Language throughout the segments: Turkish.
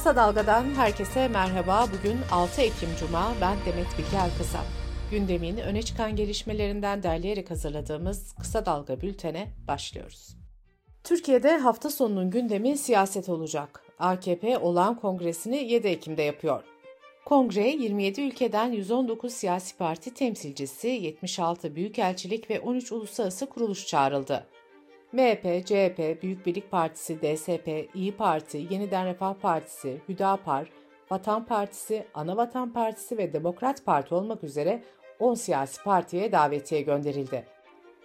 Kısa Dalga'dan herkese merhaba. Bugün 6 Ekim Cuma. Ben Demet Bilge Erkasap. Gündemin öne çıkan gelişmelerinden derleyerek hazırladığımız Kısa Dalga bültene başlıyoruz. Türkiye'de hafta sonunun gündemi siyaset olacak. AKP olan kongresini 7 Ekim'de yapıyor. Kongreye 27 ülkeden 119 siyasi parti temsilcisi, 76 büyükelçilik ve 13 uluslararası kuruluş çağrıldı. MHP, CHP, Büyük Birlik Partisi, DSP, İyi Parti, Yeniden Refah Partisi, Hüdapar, Vatan Partisi, Ana Vatan Partisi ve Demokrat Parti olmak üzere 10 siyasi partiye davetiye gönderildi.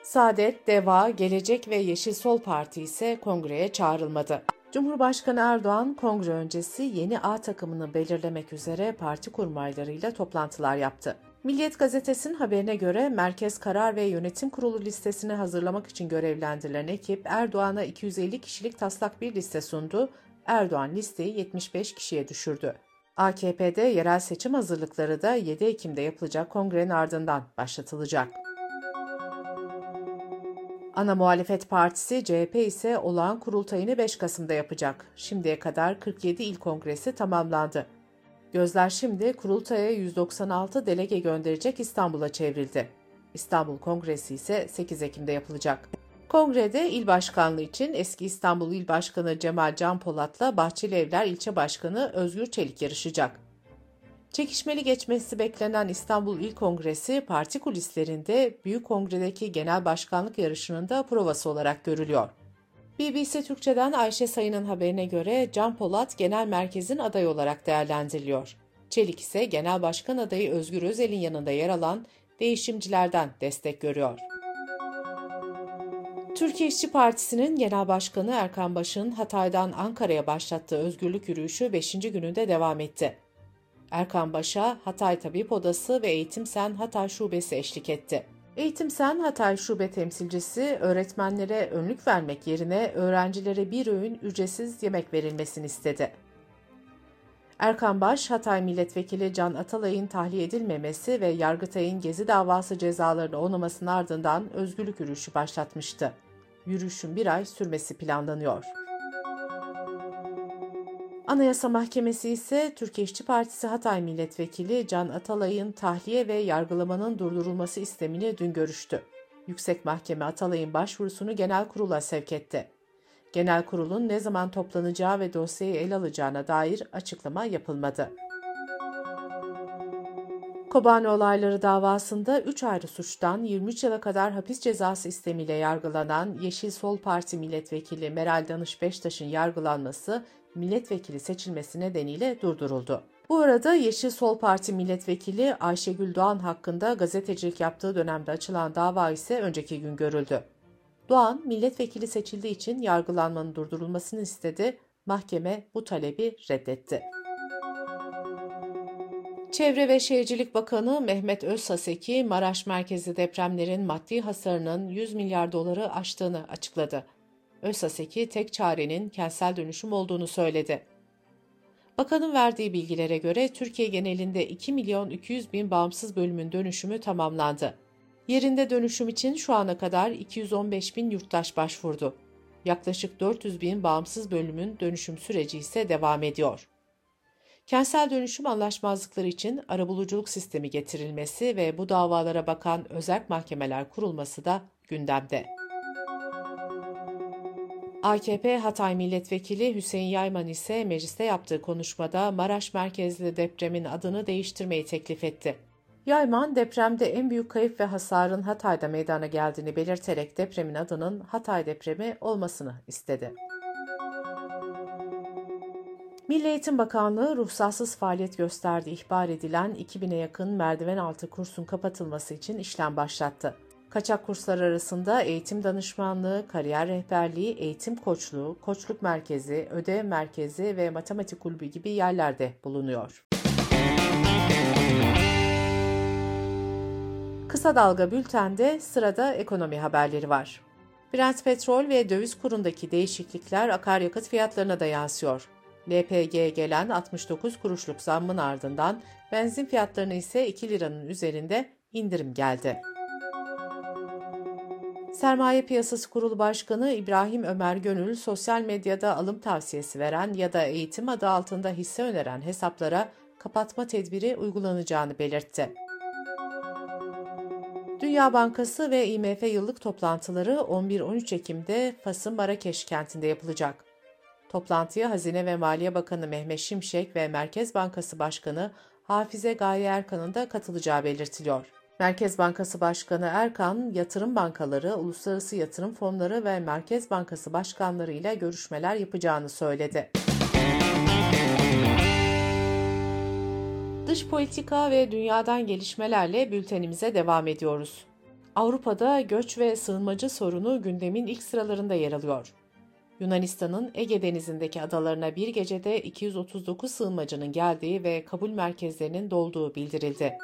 Saadet, Deva, Gelecek ve Yeşil Sol Parti ise kongreye çağrılmadı. Cumhurbaşkanı Erdoğan kongre öncesi yeni A takımını belirlemek üzere parti kurmaylarıyla toplantılar yaptı. Milliyet gazetesinin haberine göre Merkez Karar ve Yönetim Kurulu listesini hazırlamak için görevlendirilen ekip Erdoğan'a 250 kişilik taslak bir liste sundu. Erdoğan listeyi 75 kişiye düşürdü. AKP'de yerel seçim hazırlıkları da 7 Ekim'de yapılacak kongrenin ardından başlatılacak. Ana muhalefet partisi CHP ise olağan kurultayını 5 Kasım'da yapacak. Şimdiye kadar 47 il kongresi tamamlandı. Gözler şimdi kurultaya 196 delege gönderecek İstanbul'a çevrildi. İstanbul Kongresi ise 8 Ekim'de yapılacak. Kongrede il başkanlığı için eski İstanbul İl Başkanı Cemal Can Polat'la Bahçeli Evler İlçe Başkanı Özgür Çelik yarışacak. Çekişmeli geçmesi beklenen İstanbul İl Kongresi parti kulislerinde Büyük Kongre'deki genel başkanlık yarışının da provası olarak görülüyor. BBC Türkçe'den Ayşe Sayın'ın haberine göre Can Polat genel merkezin adayı olarak değerlendiriliyor. Çelik ise genel başkan adayı Özgür Özel'in yanında yer alan değişimcilerden destek görüyor. Türkiye İşçi Partisi'nin Genel Başkanı Erkan Baş'ın Hatay'dan Ankara'ya başlattığı özgürlük yürüyüşü 5. gününde devam etti. Erkan Baş'a Hatay Tabip Odası ve Eğitim Sen Hatay Şubesi eşlik etti. Eğitim Sen Hatay Şube temsilcisi öğretmenlere önlük vermek yerine öğrencilere bir öğün ücretsiz yemek verilmesini istedi. Erkan Baş, Hatay Milletvekili Can Atalay'ın tahliye edilmemesi ve Yargıtay'ın Gezi davası cezalarını onamasının ardından özgürlük yürüyüşü başlatmıştı. Yürüyüşün bir ay sürmesi planlanıyor. Anayasa Mahkemesi ise Türkiye İşçi Partisi Hatay Milletvekili Can Atalay'ın tahliye ve yargılamanın durdurulması istemini dün görüştü. Yüksek Mahkeme Atalay'ın başvurusunu genel kurula sevk etti. Genel kurulun ne zaman toplanacağı ve dosyayı el alacağına dair açıklama yapılmadı. Kobani olayları davasında 3 ayrı suçtan 23 yıla kadar hapis cezası istemiyle yargılanan Yeşil Sol Parti milletvekili Meral Danış Beştaş'ın yargılanması milletvekili seçilmesi nedeniyle durduruldu. Bu arada Yeşil Sol Parti milletvekili Ayşegül Doğan hakkında gazetecilik yaptığı dönemde açılan dava ise önceki gün görüldü. Doğan, milletvekili seçildiği için yargılanmanın durdurulmasını istedi, mahkeme bu talebi reddetti. Çevre ve Şehircilik Bakanı Mehmet Özsaseki, Maraş merkezi depremlerin maddi hasarının 100 milyar doları aştığını açıkladı. Özsaseki tek çarenin kentsel dönüşüm olduğunu söyledi. Bakanın verdiği bilgilere göre Türkiye genelinde 2 milyon 200 bin bağımsız bölümün dönüşümü tamamlandı. Yerinde dönüşüm için şu ana kadar 215 bin yurttaş başvurdu. Yaklaşık 400 bin bağımsız bölümün dönüşüm süreci ise devam ediyor. Kentsel dönüşüm anlaşmazlıkları için arabuluculuk sistemi getirilmesi ve bu davalara bakan özel mahkemeler kurulması da gündemde. AKP Hatay Milletvekili Hüseyin Yayman ise mecliste yaptığı konuşmada Maraş merkezli depremin adını değiştirmeyi teklif etti. Yayman depremde en büyük kayıp ve hasarın Hatay'da meydana geldiğini belirterek depremin adının Hatay depremi olmasını istedi. Milli Eğitim Bakanlığı ruhsatsız faaliyet gösterdiği ihbar edilen 2000'e yakın merdiven altı kursun kapatılması için işlem başlattı. Kaçak kurslar arasında eğitim danışmanlığı, kariyer rehberliği, eğitim koçluğu, koçluk merkezi, ödev merkezi ve matematik kulübü gibi yerlerde bulunuyor. Kısa Dalga Bülten'de sırada ekonomi haberleri var. Brent petrol ve döviz kurundaki değişiklikler akaryakıt fiyatlarına da yansıyor. LPG'ye gelen 69 kuruşluk zammın ardından benzin fiyatlarına ise 2 liranın üzerinde indirim geldi. Sermaye Piyasası Kurulu Başkanı İbrahim Ömer Gönül, sosyal medyada alım tavsiyesi veren ya da eğitim adı altında hisse öneren hesaplara kapatma tedbiri uygulanacağını belirtti. Dünya Bankası ve IMF yıllık toplantıları 11-13 Ekim'de Fas'ın Marrakeş kentinde yapılacak. Toplantıya Hazine ve Maliye Bakanı Mehmet Şimşek ve Merkez Bankası Başkanı Hafize Gaye Erkan'ın da katılacağı belirtiliyor. Merkez Bankası Başkanı Erkan, yatırım bankaları, uluslararası yatırım fonları ve Merkez Bankası başkanları ile görüşmeler yapacağını söyledi. Dış politika ve dünyadan gelişmelerle bültenimize devam ediyoruz. Avrupa'da göç ve sığınmacı sorunu gündemin ilk sıralarında yer alıyor. Yunanistan'ın Ege Denizi'ndeki adalarına bir gecede 239 sığınmacının geldiği ve kabul merkezlerinin dolduğu bildirildi.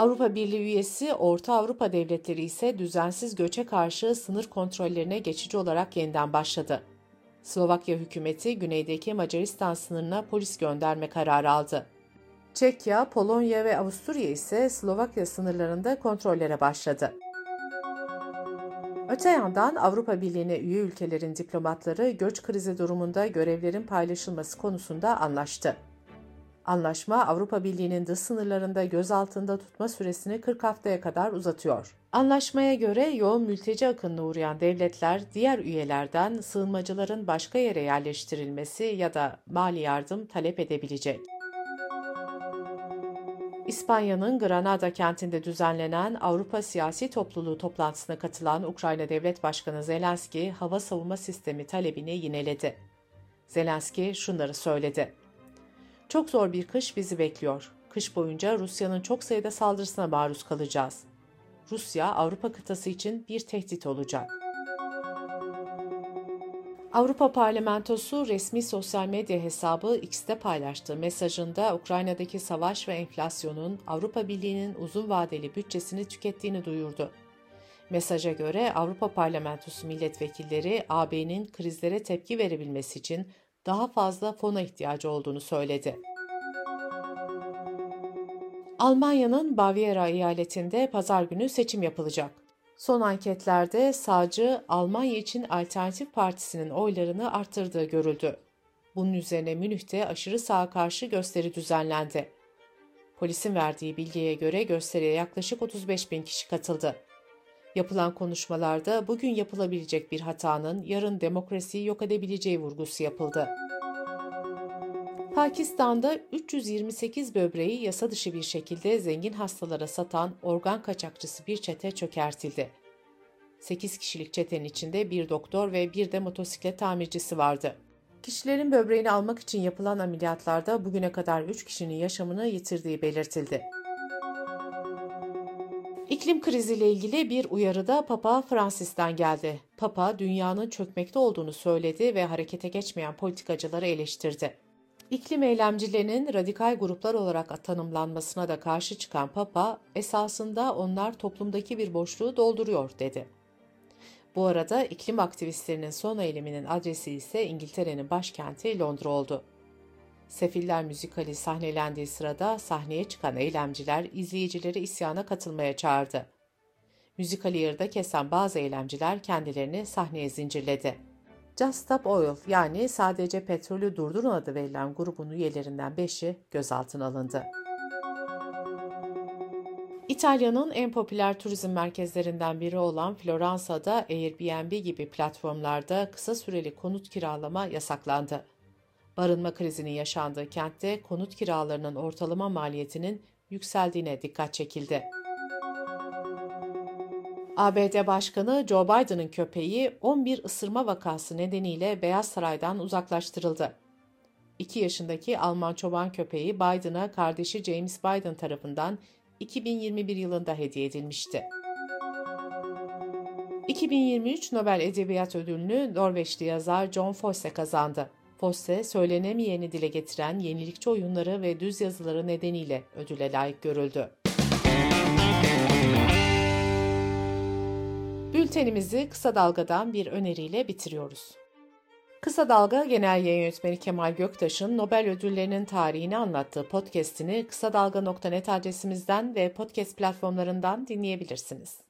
Avrupa Birliği üyesi Orta Avrupa devletleri ise düzensiz göçe karşı sınır kontrollerine geçici olarak yeniden başladı. Slovakya hükümeti güneydeki Macaristan sınırına polis gönderme kararı aldı. Çekya, Polonya ve Avusturya ise Slovakya sınırlarında kontrollere başladı. Öte yandan Avrupa Birliği'ne üye ülkelerin diplomatları göç krizi durumunda görevlerin paylaşılması konusunda anlaştı. Anlaşma Avrupa Birliği'nin dış sınırlarında gözaltında tutma süresini 40 haftaya kadar uzatıyor. Anlaşmaya göre yoğun mülteci akınına uğrayan devletler diğer üyelerden sığınmacıların başka yere yerleştirilmesi ya da mali yardım talep edebilecek. İspanya'nın Granada kentinde düzenlenen Avrupa Siyasi Topluluğu toplantısına katılan Ukrayna Devlet Başkanı Zelenski hava savunma sistemi talebini yineledi. Zelenski şunları söyledi. Çok zor bir kış bizi bekliyor. Kış boyunca Rusya'nın çok sayıda saldırısına maruz kalacağız. Rusya Avrupa kıtası için bir tehdit olacak. Avrupa Parlamentosu resmi sosyal medya hesabı X'te paylaştığı mesajında Ukrayna'daki savaş ve enflasyonun Avrupa Birliği'nin uzun vadeli bütçesini tükettiğini duyurdu. Mesaja göre Avrupa Parlamentosu milletvekilleri AB'nin krizlere tepki verebilmesi için daha fazla fona ihtiyacı olduğunu söyledi. Almanya'nın Baviera eyaletinde pazar günü seçim yapılacak. Son anketlerde sağcı Almanya için Alternatif Partisi'nin oylarını arttırdığı görüldü. Bunun üzerine Münih'te aşırı sağa karşı gösteri düzenlendi. Polisin verdiği bilgiye göre gösteriye yaklaşık 35 bin kişi katıldı. Yapılan konuşmalarda bugün yapılabilecek bir hatanın yarın demokrasiyi yok edebileceği vurgusu yapıldı. Pakistan'da 328 böbreği yasa dışı bir şekilde zengin hastalara satan organ kaçakçısı bir çete çökertildi. 8 kişilik çetenin içinde bir doktor ve bir de motosiklet tamircisi vardı. Kişilerin böbreğini almak için yapılan ameliyatlarda bugüne kadar 3 kişinin yaşamını yitirdiği belirtildi. İklim kriziyle ilgili bir uyarı da Papa Francis'ten geldi. Papa dünyanın çökmekte olduğunu söyledi ve harekete geçmeyen politikacıları eleştirdi. İklim eylemcilerinin radikal gruplar olarak tanımlanmasına da karşı çıkan Papa, esasında onlar toplumdaki bir boşluğu dolduruyor dedi. Bu arada iklim aktivistlerinin son eyleminin adresi ise İngiltere'nin başkenti Londra oldu. Sefiller müzikali sahnelendiği sırada sahneye çıkan eylemciler izleyicileri isyana katılmaya çağırdı. Müzikali yarıda kesen bazı eylemciler kendilerini sahneye zincirledi. Just Stop Oil yani sadece petrolü durdurun adı verilen grubun üyelerinden 5'i gözaltına alındı. İtalya'nın en popüler turizm merkezlerinden biri olan Floransa'da Airbnb gibi platformlarda kısa süreli konut kiralama yasaklandı. Barınma krizinin yaşandığı kentte konut kiralarının ortalama maliyetinin yükseldiğine dikkat çekildi. ABD Başkanı Joe Biden'ın köpeği 11 ısırma vakası nedeniyle Beyaz Saray'dan uzaklaştırıldı. 2 yaşındaki Alman çoban köpeği Biden'a kardeşi James Biden tarafından 2021 yılında hediye edilmişti. 2023 Nobel Edebiyat Ödülünü Norveçli yazar John Fosse kazandı. Fosse, söylenemeyeni dile getiren yenilikçi oyunları ve düz yazıları nedeniyle ödüle layık görüldü. Bültenimizi kısa dalgadan bir öneriyle bitiriyoruz. Kısa Dalga Genel Yayın Yönetmeni Kemal Göktaş'ın Nobel ödüllerinin tarihini anlattığı podcast'ini kısa dalga.net adresimizden ve podcast platformlarından dinleyebilirsiniz.